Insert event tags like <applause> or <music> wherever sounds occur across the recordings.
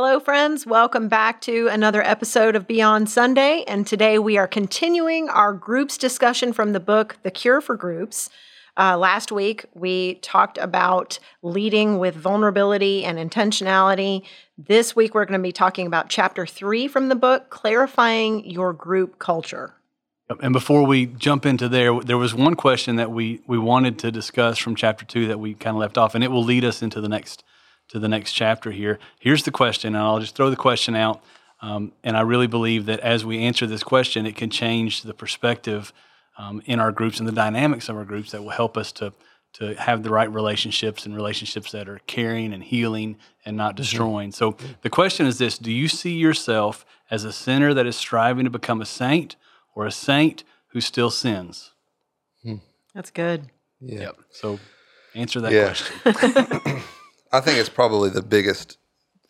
Hello, friends. Welcome back to another episode of Beyond Sunday. And today we are continuing our groups discussion from the book, The Cure for Groups. Uh, last week, we talked about leading with vulnerability and intentionality. This week, we're going to be talking about chapter three from the book, Clarifying Your Group Culture. And before we jump into there, there was one question that we, we wanted to discuss from chapter two that we kind of left off, and it will lead us into the next to the next chapter here. Here's the question, and I'll just throw the question out. Um, and I really believe that as we answer this question, it can change the perspective um, in our groups and the dynamics of our groups that will help us to to have the right relationships and relationships that are caring and healing and not mm-hmm. destroying. So the question is this: Do you see yourself as a sinner that is striving to become a saint, or a saint who still sins? Hmm. That's good. Yeah. Yep. So answer that yeah. question. <laughs> <laughs> I think it's probably the biggest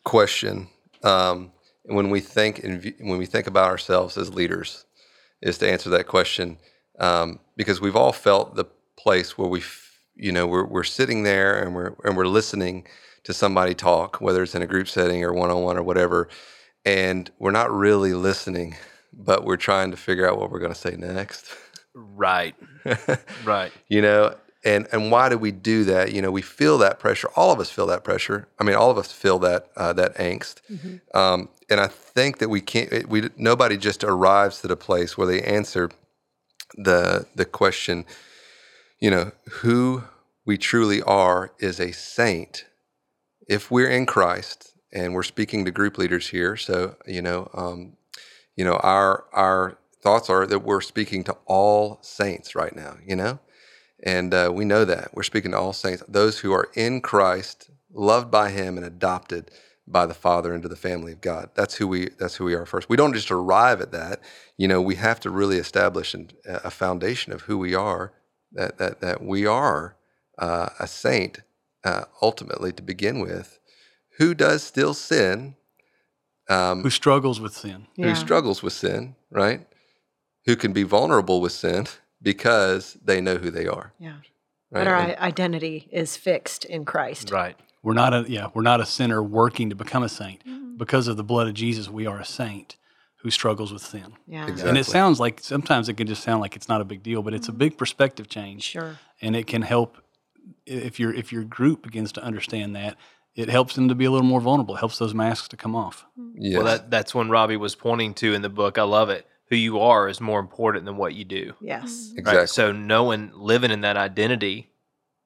question um, when we think in, when we think about ourselves as leaders is to answer that question um, because we've all felt the place where we you know we're, we're sitting there and we're and we're listening to somebody talk whether it's in a group setting or one-on-one or whatever and we're not really listening but we're trying to figure out what we're going to say next. Right. <laughs> Right. You know and and why do we do that? You know, we feel that pressure. All of us feel that pressure. I mean, all of us feel that uh, that angst. Mm-hmm. Um, and I think that we can't. We nobody just arrives to the place where they answer the the question. You know, who we truly are is a saint. If we're in Christ, and we're speaking to group leaders here, so you know, um, you know, our our thoughts are that we're speaking to all saints right now. You know and uh, we know that. We're speaking to all saints, those who are in Christ, loved by Him, and adopted by the Father into the family of God. That's who we. That's who we are first. We don't just arrive at that. You know, we have to really establish a foundation of who we are. That that that we are uh, a saint uh, ultimately to begin with, who does still sin, um, who struggles with sin, yeah. who struggles with sin, right? Who can be vulnerable with sin because they know who they are. Yeah. Right? But our and, identity is fixed in Christ. Right. We're not a yeah, we're not a sinner working to become a saint. Mm-hmm. Because of the blood of Jesus, we are a saint who struggles with sin. Yeah. Exactly. And it sounds like sometimes it can just sound like it's not a big deal, but it's mm-hmm. a big perspective change. Sure. And it can help if your if your group begins to understand that, it helps them to be a little more vulnerable. It helps those masks to come off. Yes. Well, that, that's when Robbie was pointing to in the book. I love it who you are is more important than what you do. Yes. Exactly. Right? So knowing living in that identity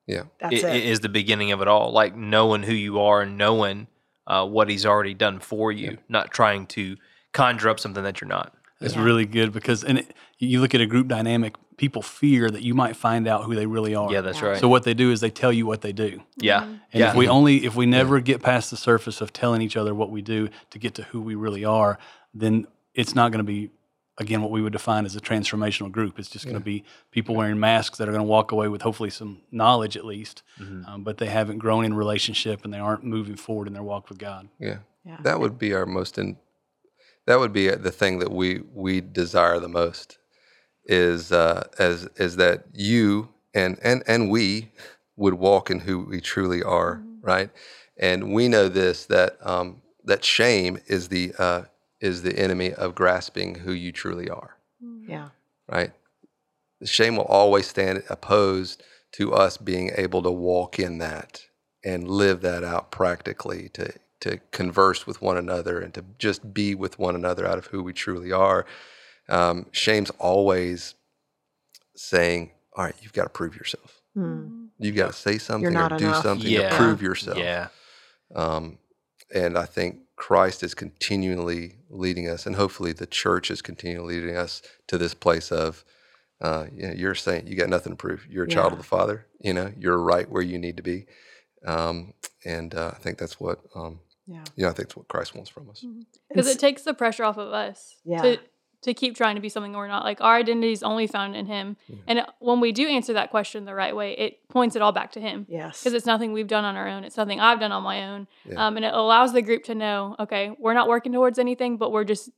yeah. That's it, it. is the beginning of it all. Like knowing who you are and knowing uh, what he's already done for you, yeah. not trying to conjure up something that you're not. It's yeah. really good because and it, you look at a group dynamic, people fear that you might find out who they really are. Yeah, that's yeah. right. So what they do is they tell you what they do. Yeah. And yeah. if we only if we never get past the surface of telling each other what we do to get to who we really are, then it's not going to be again what we would define as a transformational group. It's just going to be people wearing masks that are going to walk away with hopefully some knowledge at least, mm-hmm. um, but they haven't grown in relationship and they aren't moving forward in their walk with God. Yeah, yeah. that would be our most in. That would be the thing that we we desire the most is uh, as is that you and and and we would walk in who we truly are, mm-hmm. right? And we know this that um, that shame is the uh, is the enemy of grasping who you truly are. Mm. Yeah. Right? Shame will always stand opposed to us being able to walk in that and live that out practically, to, to converse with one another and to just be with one another out of who we truly are. Um, shame's always saying, all right, you've got to prove yourself. Mm. You've got to say something or do enough. something yeah. to prove yourself. Yeah. Um, and I think Christ is continually leading us, and hopefully the church is continually leading us to this place of, uh, you know, you're saying you got nothing to prove. You're a yeah. child of the Father. You know, you're right where you need to be, um, and uh, I think that's what, um, yeah, you know, I think that's what Christ wants from us. Because mm-hmm. it takes the pressure off of us. Yeah. To, to keep trying to be something we're not. Like our identity is only found in Him. And it- when we do answer that question the right way, it points it all back to Him. Yes. Because it's nothing we've done on our own. It's something I've done on my own. Yeah. Um, and it allows the group to know, okay, we're not working towards anything, but we're just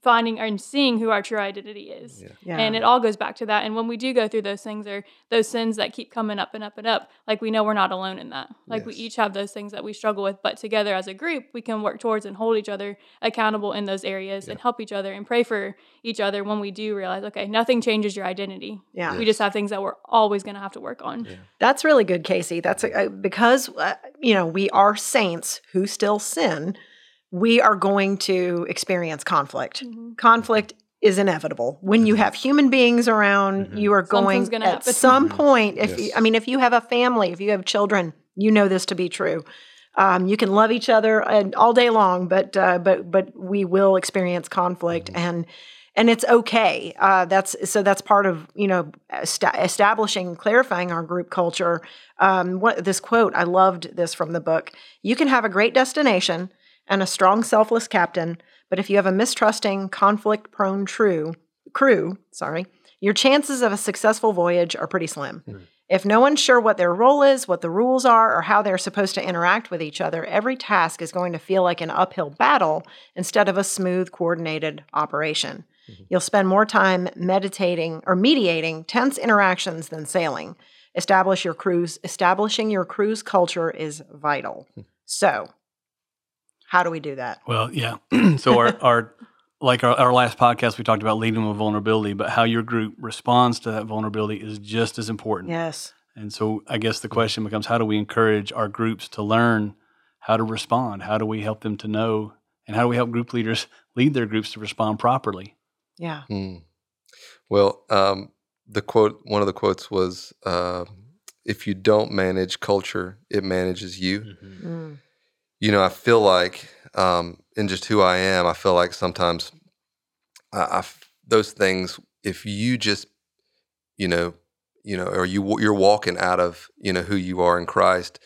finding and seeing who our true identity is. Yeah. Yeah. And it all goes back to that. And when we do go through those things or those sins that keep coming up and up and up, like we know we're not alone in that. Like we each have those things that we struggle with, but together as a group, we can work towards and hold each other accountable in those areas and help each other and pray for each other when we do realize, okay, nothing changes your identity. Yeah. We just have things that we're always going to have to work on. That's really good, Casey. That's uh, because uh, you know we are saints who still sin. We are going to experience conflict. Mhm. Conflict is inevitable when you have human beings around. You are going Something's gonna at happen. some point. If you, I mean, if you have a family, if you have children, you know this to be true. Um, you can love each other and all day long, but uh, but but we will experience conflict and and it's okay. Uh, that's so that's part of you know esta- establishing, clarifying our group culture. Um, what this quote I loved this from the book. You can have a great destination and a strong, selfless captain, but if you have a mistrusting, conflict-prone true crew, sorry, your chances of a successful voyage are pretty slim. Hmm. If no one's sure what their role is, what the rules are, or how they're supposed to interact with each other, every task is going to feel like an uphill battle instead of a smooth, coordinated operation. Mm-hmm. You'll spend more time meditating or mediating tense interactions than sailing. Establish your crew's, establishing your crew's culture is vital. Hmm. So, how do we do that? Well, yeah. <clears throat> so our, our like our, our last podcast, we talked about leading with vulnerability, but how your group responds to that vulnerability is just as important. Yes. And so I guess the question becomes how do we encourage our groups to learn how to respond? How do we help them to know? And how do we help group leaders <laughs> lead their groups to respond properly? Yeah. Hmm. Well, um, the quote, one of the quotes was, uh, "If you don't manage culture, it manages you." Mm-hmm. Mm. You know, I feel like, um, in just who I am, I feel like sometimes, I, I those things. If you just, you know, you know, or you you're walking out of you know who you are in Christ,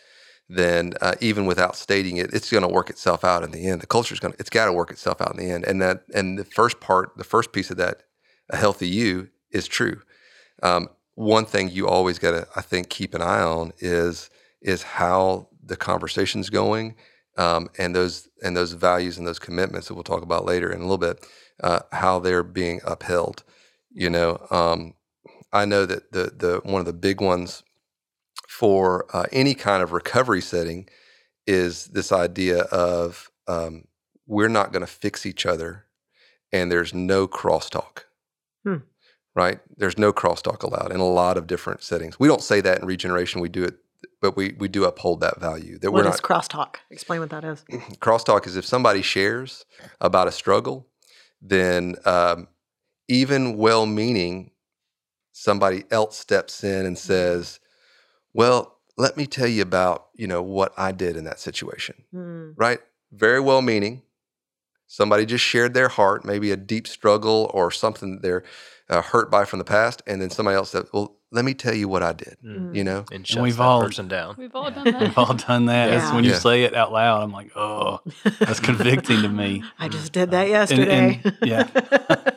then uh, even without stating it, it's going to work itself out in the end. The culture's going to, it's got to work itself out in the end. And that, and the first part, the first piece of that, a healthy you is true. Um, one thing you always got to, I think, keep an eye on is is how the conversation's going, um, and those and those values and those commitments that we'll talk about later in a little bit, uh, how they're being upheld. You know, um, I know that the the one of the big ones for uh, any kind of recovery setting is this idea of um, we're not going to fix each other, and there's no crosstalk. Hmm. Right? There's no crosstalk allowed in a lot of different settings. We don't say that in regeneration. We do it, but we we do uphold that value. That What we're is not crosstalk? Explain what that is. crosstalk is if somebody shares about a struggle, then um, even well-meaning somebody else steps in and says, "Well, let me tell you about you know what I did in that situation." Hmm. Right? Very well-meaning. Somebody just shared their heart, maybe a deep struggle or something that they're uh, hurt by from the past, and then somebody else said, "Well, let me tell you what I did." Mm. You know, And shuts we've that all- person down. We've all done that. We've all done that. It's Yeah. when you Yeah. say it out loud, I'm like, oh, that's convicting to me. <laughs> I just did that yesterday. and- yeah. <laughs>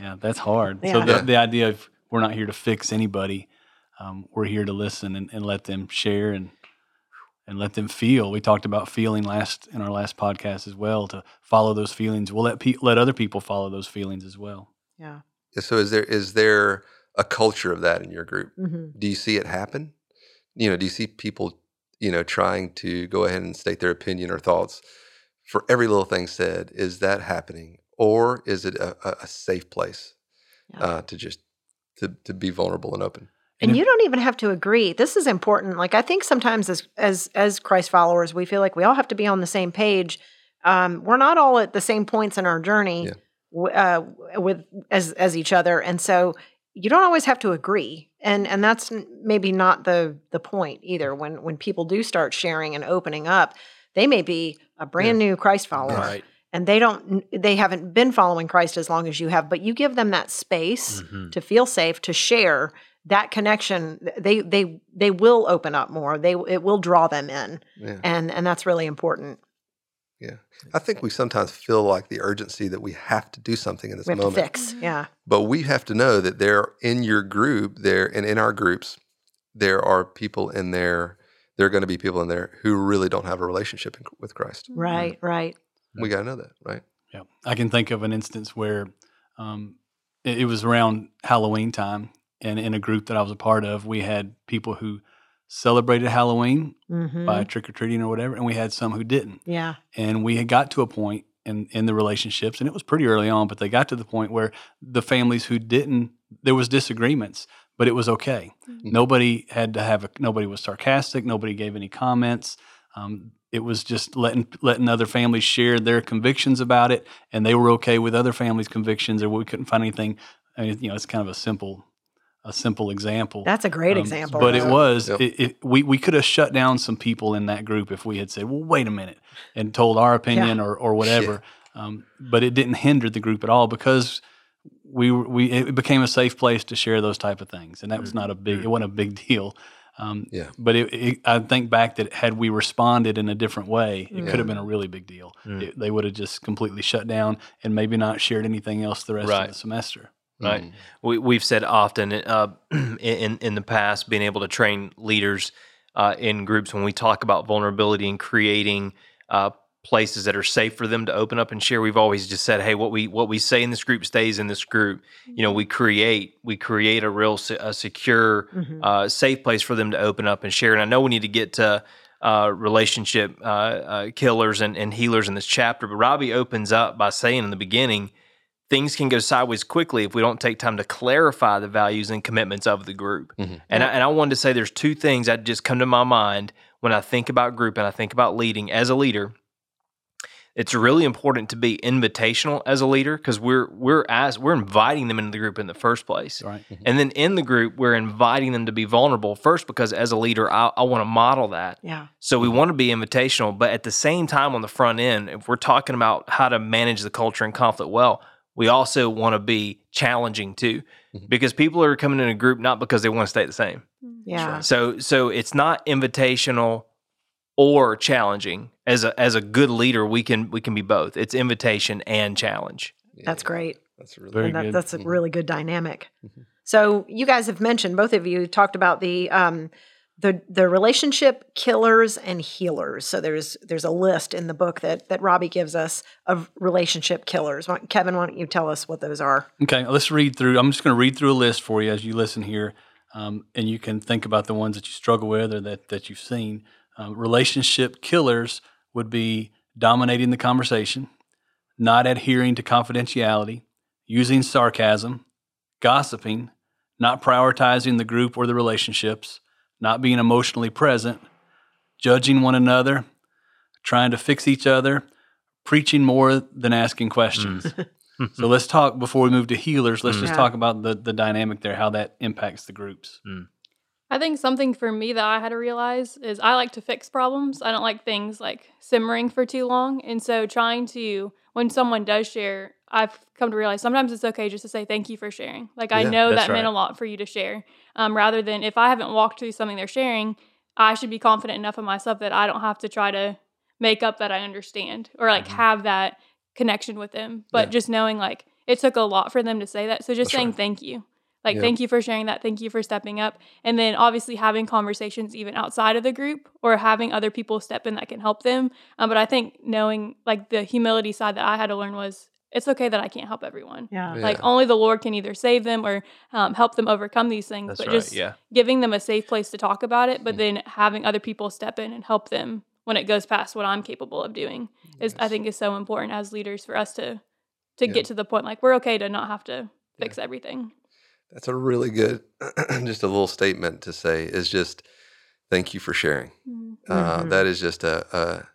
Yeah, that's hard. So the, Yeah. the idea of we're not here to fix anybody. Um, we're here to listen and, and let them share and and let them feel. We talked about feeling last in our last podcast as well. To follow those feelings, we'll let pe- let other people follow those feelings as well. yeah. so is there is there a culture of that in your group? hmm do you see it happen? You know, do you see people, you know, trying to go ahead and state their opinion or thoughts for every little thing said? Is that happening, or is it a, a- a safe place Yeah. uh, to just to to be vulnerable and open? And And you don't even have to agree. This is important. Like I think sometimes as as as Christ followers, we feel like we all have to be on the same page. Um, we're not all at the same points in our journey Yeah. w- uh, with as as each other, and so you don't always have to agree. And and that's maybe not the the point either. When when people do start sharing and opening up, they may be a brand new Christ follower, Right. and they don't they haven't been following Christ as long as you have, but you give them that space Mhm. to feel safe to share that connection they they they will open up more they it will draw them in Yeah. and and that's really important Yeah. I think we sometimes feel like the urgency that we have to do something in this We have moment. to fix. Yeah. But we have to know that there in your group, there and in our groups, there are people in there. There are going to be people in there who really don't have a relationship in, with Christ. Right. Right. We got to know that, right? Yeah, I can think of an instance where um, it, it was around Halloween time, and in a group that I was a part of, we had people who celebrated Halloween hmm by trick or treating or whatever, and we had some who didn't. Yeah. And we had got to a point in in the relationships, and it was pretty early on, but they got to the point where the families who didn't, there was disagreements, but it was okay. Nobody had to have a, nobody was sarcastic. Nobody gave any comments. Um, it was just letting letting other families share their convictions about it, and they were okay with other families' convictions, or we couldn't find anything. I mean, you know, it's kind of a simple a simple example. That's a great Um, example. But it was Yep. it, it, we we could have shut down some people in that group if we had said, "Well, wait a minute," and told our opinion or or whatever. Um, but it didn't hinder the group at all because we we it became a safe place to share those type of things, and that was not a big it wasn't a big deal. Um, Yeah. But it, it, I think back that had we responded in a different way, it could have been a really big deal. It- they would have just completely shut down and maybe not shared anything else the rest Right. of the semester. Right? Mm. We, we've said often uh, <clears throat> in in the past, being able to train leaders uh, in groups when we talk about vulnerability and creating uh, places that are safe for them to open up and share. We've always just said, hey, what we what we say in this group stays in this group. You know, we create we create a real se- a secure, Mhm. uh, safe place for them to open up and share. And I know we need to get to. Uh, relationship uh, uh, killers and, and healers in this chapter, but Robbie opens up by saying in the beginning, things can go sideways quickly if we don't take time to clarify the values and commitments of the group. Mhm. And, I, and I wanted to say there's two things that just come to my mind when I think about group and I think about leading as a leader. It's really important to be invitational as a leader because we're we're as we're inviting them into the group in the first place. Right. And then in the group, we're inviting them to be vulnerable first because as a leader, I, I want to model that. Yeah. So we want to be invitational, but at the same time, on the front end, if we're talking about how to manage the culture and conflict well, we also want to be challenging too, Mhm. because people are coming in a group not because they want to stay the same. Yeah. So so it's not invitational or challenging. As a as a good leader, we can we can be both. It's invitation and challenge. That's great. That's really Very that, good. that's a Mhm. really good dynamic. Mhm. So you guys have mentioned both of you talked about the um, the the relationship killers and healers. So there's there's a list in the book that that Robbie gives us of relationship killers. Kevin, why don't you tell us what those are? Okay, let's read through. I'm just going to read through a list for you as you listen here, um, and you can think about the ones that you struggle with or that that you've seen. Um, relationship killers would be dominating the conversation, not adhering to confidentiality, using sarcasm, gossiping, not prioritizing the group or the relationships, not being emotionally present, judging one another, trying to fix each other, preaching more than asking questions. Mm. <laughs> so let's talk before we move to healers. Let's mm. just Yeah. talk about the the dynamic there, how that impacts the groups. Mm. I think something for me that I had to realize is I like to fix problems. I don't like things like simmering for too long. And so trying to when someone does share, I've come to realize sometimes it's okay just to say thank you for sharing. Like I know that's that meant a lot for you to share. Um, rather than if I haven't walked through something they're sharing, I should be confident enough in myself that I don't have to try to make up that I understand or like have that connection with them. But Mm-hmm. Yeah. just knowing like it took a lot for them to say that. So just That's saying right. thank you. Like, Yeah. thank you for sharing that. Thank you for stepping up. And then obviously having conversations even outside of the group or having other people step in that can help them. Um, but I think knowing like the humility side that I had to learn was it's okay that I can't help everyone. Yeah. Yeah. Like only the Lord can either save them or um, help them overcome these things. That's but right. just yeah. giving them a safe place to talk about it, but Mm. then having other people step in and help them when it goes past what I'm capable of doing is I think is so important as leaders for us to to Yeah. get to the point like we're okay to not have to fix everything. That's a really good, <clears throat> just a little statement to say is just thank you for sharing. Mhm. Uh, Mhm. that is just a, a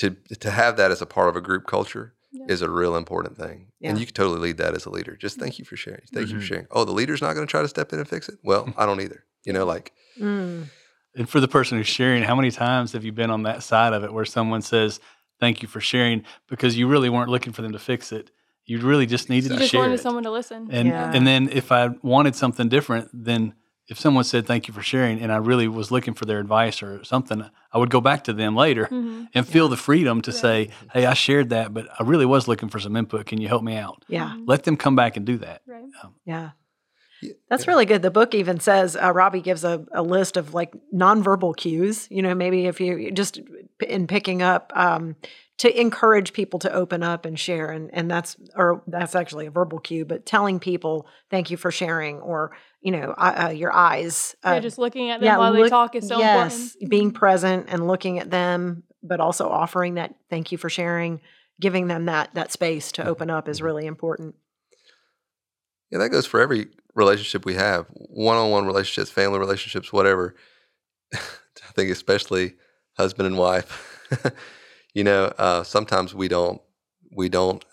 to to have that as a part of a group culture Yeah. is a real important thing, and you can totally lead that as a leader. Just thank you for sharing. Thank you Mhm. for sharing. Oh, the leader's not going to try to step in and fix it. Well, I don't either. You know, like Mm. And for the person who's sharing, how many times have you been on that side of it where someone says, "Thank you for sharing," because you really weren't looking for them to fix it. You really just needed You to just share wanted it. someone to listen. And Yeah. and then if I wanted something different, then if someone said thank you for sharing and I really was looking for their advice or something, I would go back to them later Mhm. and feel the freedom to say, "Hey, I shared that, but I really was looking for some input. Can you help me out?" Yeah. Let them come back and do that. Right. Yeah. Yeah, That's really good. The book even says uh, Robbie gives a, a list of like nonverbal cues. You know, maybe if you just in picking up um, to encourage people to open up and share, and and that's or that's actually a verbal cue, but telling people thank you for sharing, or you know, uh, uh, your eyes. Uh, yeah, just looking at them while they talk is so yes, important. being present and looking at them, but also offering that thank you for sharing, giving them that that space to open up is really important. Yeah, that goes for every relationship we have one-on-one relationships, family relationships, whatever. <laughs> I think especially husband and wife. <laughs> you know, uh, sometimes we don't we don't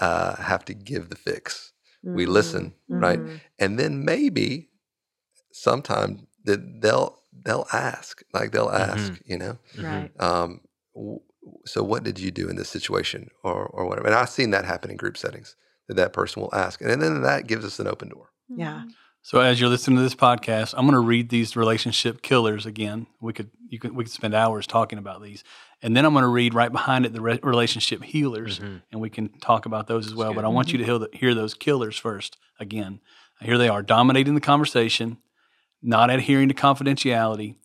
uh, have to give the fix. We Mhm. listen, right? Mhm. And then maybe sometime that they'll they'll ask, like they'll ask, you know. Right. Um, w- so what did you do in this situation, or or whatever? And I've seen that happen in group settings. That that person will ask, and, and then that gives us an open door. Yeah. So as you're listening to this podcast, I'm going to read these relationship killers again. We could you could we could spend hours talking about these, and then I'm going to read right behind it the re- relationship healers, Mhm. and we can talk about those as well. But. I want you to hear, the, hear those killers first again. Here they are: dominating the conversation, not adhering to confidentiality,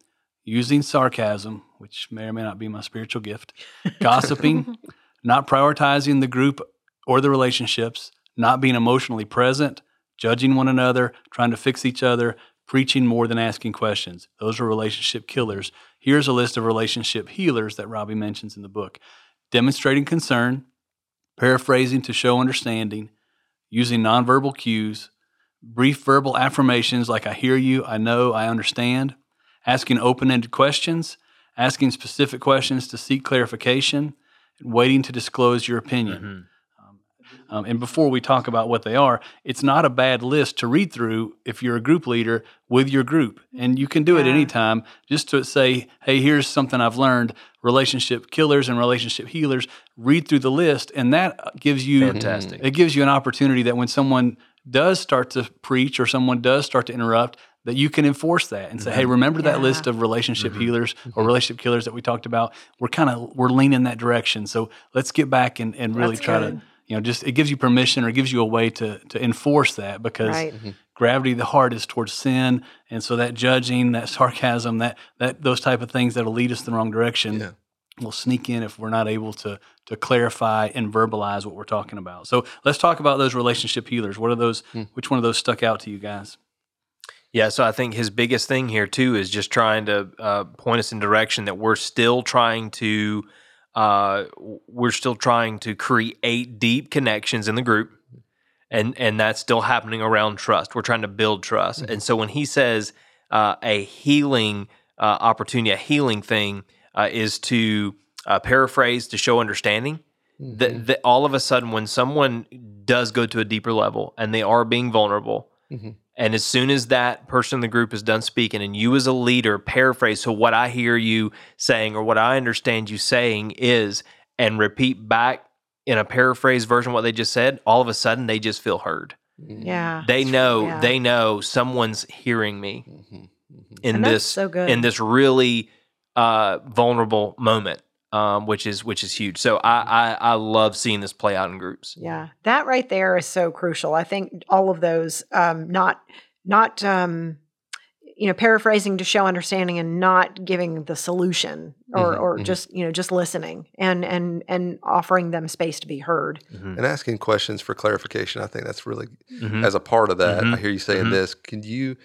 using sarcasm, which may or may not be my spiritual gift, <laughs> gossiping, not prioritizing the group or the relationships, not being emotionally present, judging one another, trying to fix each other, preaching more than asking questions. Those are relationship killers. Here's a list of relationship healers that Robbie mentions in the book demonstrating concern, paraphrasing to show understanding, using nonverbal cues, brief verbal affirmations like I hear you, I know, I understand, asking open ended questions, asking specific questions to seek clarification, and waiting to disclose your opinion. Mm-hmm. Um, and before we talk about what they are, it's not a bad list to read through if you're a group leader with your group. And you can do it Yeah. anytime just to say, hey, here's something I've learned relationship killers and relationship healers. Read through the list, and that gives you Fantastic. it gives you an opportunity that when someone does start to preach or someone does start to interrupt, that you can enforce that and say, "Hey, mm-hmm. remember that Yeah. list of relationship mm-hmm. healers or mm-hmm. relationship killers that we talked about? We're kind of we're leaning that direction. So let's get back and, and really That's try good. to, you know, just it gives you permission or gives you a way to to enforce that because Right. gravity of the heart is towards sin, and so that judging, that sarcasm, that that those type of things that'll lead us in the wrong direction Yeah. will sneak in if we're not able to to clarify and verbalize what we're talking about. So let's talk about those relationship healers. What are those? Which one of those stuck out to you guys? Yeah, so I think his biggest thing here too is just trying to uh, point us in direction that we're still trying to uh, we're still trying to create deep connections in the group, and and that's still happening around trust. We're trying to build trust, and so when he says uh, a healing uh, opportunity, a healing thing uh, is to uh, paraphrase to show understanding. That, that all of a sudden, when someone does go to a deeper level and they are being vulnerable, and as soon as that person in the group is done speaking, and you as a leader paraphrase, so what I hear you saying or what I understand you saying is, and repeat back in a paraphrase version what they just said, all of a sudden they just feel heard. Mm-hmm. Yeah. They know, yeah. they know someone's hearing me mm-hmm. Mm-hmm. in And that's this so good. in this really uh, vulnerable moment, um, which is which is huge. So I, I I love seeing this play out in groups. Yeah, that right there is so crucial. I think all of those, um, not not um, you know, paraphrasing to show understanding and not giving the solution, or Mhm, or mhm. just you know just listening and and and offering them space to be heard. and asking questions for clarification. I think that's really Mhm. as a part of that. I Mhm. hear you saying this. Can you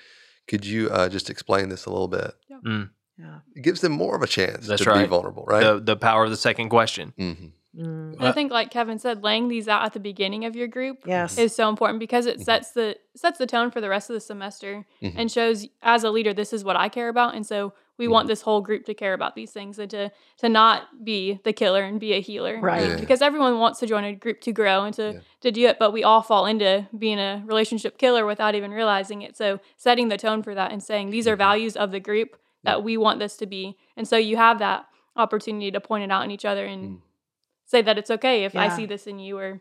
could you uh, just explain this a little bit? Mm. Yeah. It gives them more of a chance That's to be right. vulnerable, right? The the power of the second question. hmm Mm, And I think, like Kevin said, laying these out at the beginning of your group yes. is so important because it sets the sets the tone for the rest of the semester Mhm. and shows as a leader this is what I care about, and so we want this whole group to care about these things and to to not be the killer and be a healer, Right. Yeah. Because everyone wants to join a group to grow and to Yeah. to do it, but we all fall into being a relationship killer without even realizing it. So setting the tone for that and saying these are values of the group that we want this to be, and so you have that opportunity to point it out in each other and say that it's okay if I see this in you or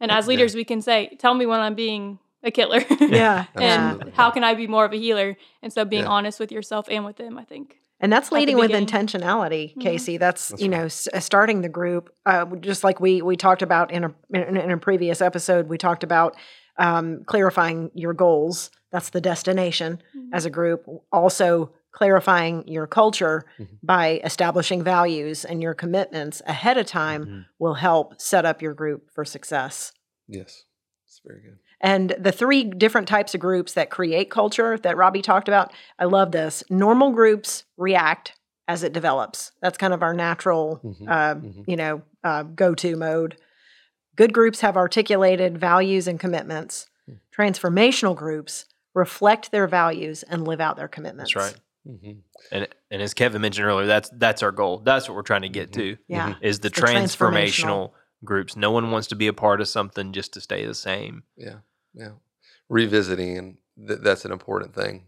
and as leaders we can say tell me when I'm being a killer. <laughs> Yeah. and Absolutely. how can I be more of a healer? And so being Yeah. honest with yourself and with them, I think. And that's leading with beginning. intentionality, Mhm. Casey. That's, That's you know, s- uh, starting the group. Uh, just like we we talked about in a in, in a previous episode, we talked about um, clarifying your goals. That's the destination Mhm. as a group. Also clarifying your culture Mhm. by establishing values and your commitments ahead of time Mhm. will help set up your group for success. Yes, it's very good. And the three different types of groups that create culture that Robbie talked about, I love this. Normal groups react as it develops. That's kind of our natural, Mhm, uh, mhm. you know, uh, go-to mode. Good groups have articulated values and commitments. Hmm. Transformational groups reflect their values and live out their commitments. That's right. Mhm. And and as Kevin mentioned earlier, that's that's our goal. That's what we're trying to get to. Yeah. Is the, the transformational. transformational groups. No one wants to be a part of something just to stay the same. Yeah, yeah. Revisiting, and th- that's an important thing.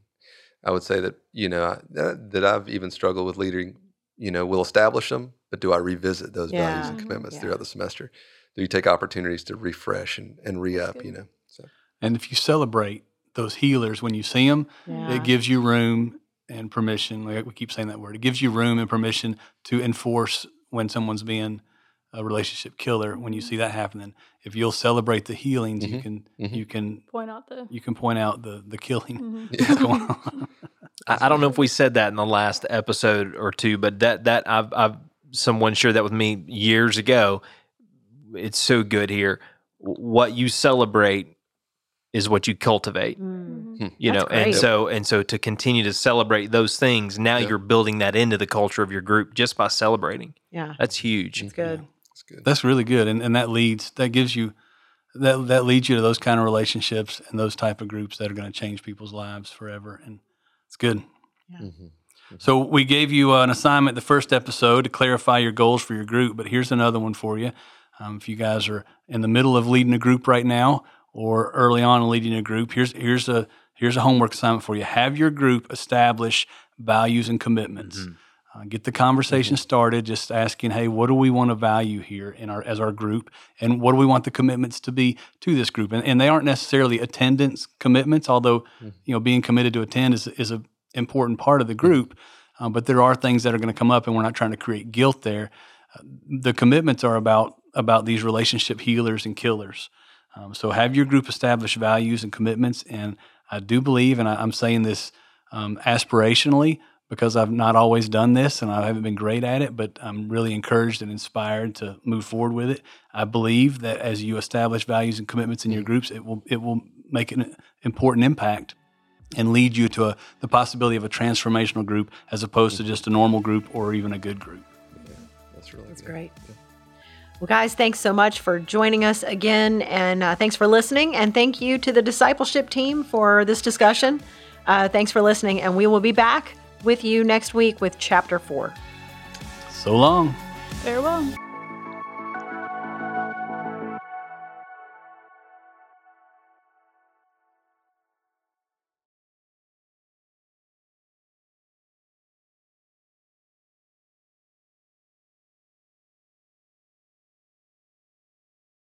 I would say that you know I, that, that I've even struggled with leading. You know, we'll establish them, but do I revisit those values and Mhm. commitments Yeah. throughout the semester? Do you take opportunities to refresh and, and re up? You know, so And if you celebrate those healers when you see them, Yeah. it gives you room and permission. Like we keep saying that word. It gives you room and permission to enforce when someone's being a relationship killer. When you see that happening, if you'll celebrate the healings, you Mhm. can Mhm. you can Point out the. you can point out the the killing Mhm. <laughs> that's going on. <laughs> I, I don't know if we said that in the last episode or two, but that that I've I've someone shared that with me years ago. It's so good here. What you celebrate is what you cultivate. Mm. Mhm. You That's know, and so and so to continue to celebrate those things, now Yeah. you're building that into the culture of your group just by celebrating. Yeah. That's huge. It's good. it's good. That's really good, and and that leads that gives you that that leads you to those kind of relationships and those type of groups that are going to change people's lives forever, and it's good. Mhm. So we gave you uh, an assignment the first episode to clarify your goals for your group, but here's another one for you. Um, if you guys are in the middle of leading a group right now or early on in leading a group, here's here's a here's a homework assignment for you. Have your group establish values and commitments. Mhm. Uh, get the conversation started. Just asking, hey, what do we want to value here in our as our group, and what do we want the commitments to be to this group? And, and they aren't necessarily attendance commitments, although you know being committed to attend is is a important part of the group. Uh, but there are things that are going to come up, and we're not trying to create guilt there. Uh, the commitments are about about these relationship healers and killers. Um, so have your group establish values and commitments, and I do believe, and I, I'm saying this um, aspirationally because I've not always done this and I haven't been great at it, but I'm really encouraged and inspired to move forward with it. I believe that as you establish values and commitments in your groups, it will it will make an important impact and lead you to a, the possibility of a transformational group as opposed to just a normal group or even a good group. That's really That's good. great. Well, guys, thanks so much for joining us again. And uh, thanks for listening. And thank you to the discipleship team for this discussion. Uh, thanks for listening. And we will be back with you next week with chapter four. So long. Farewell.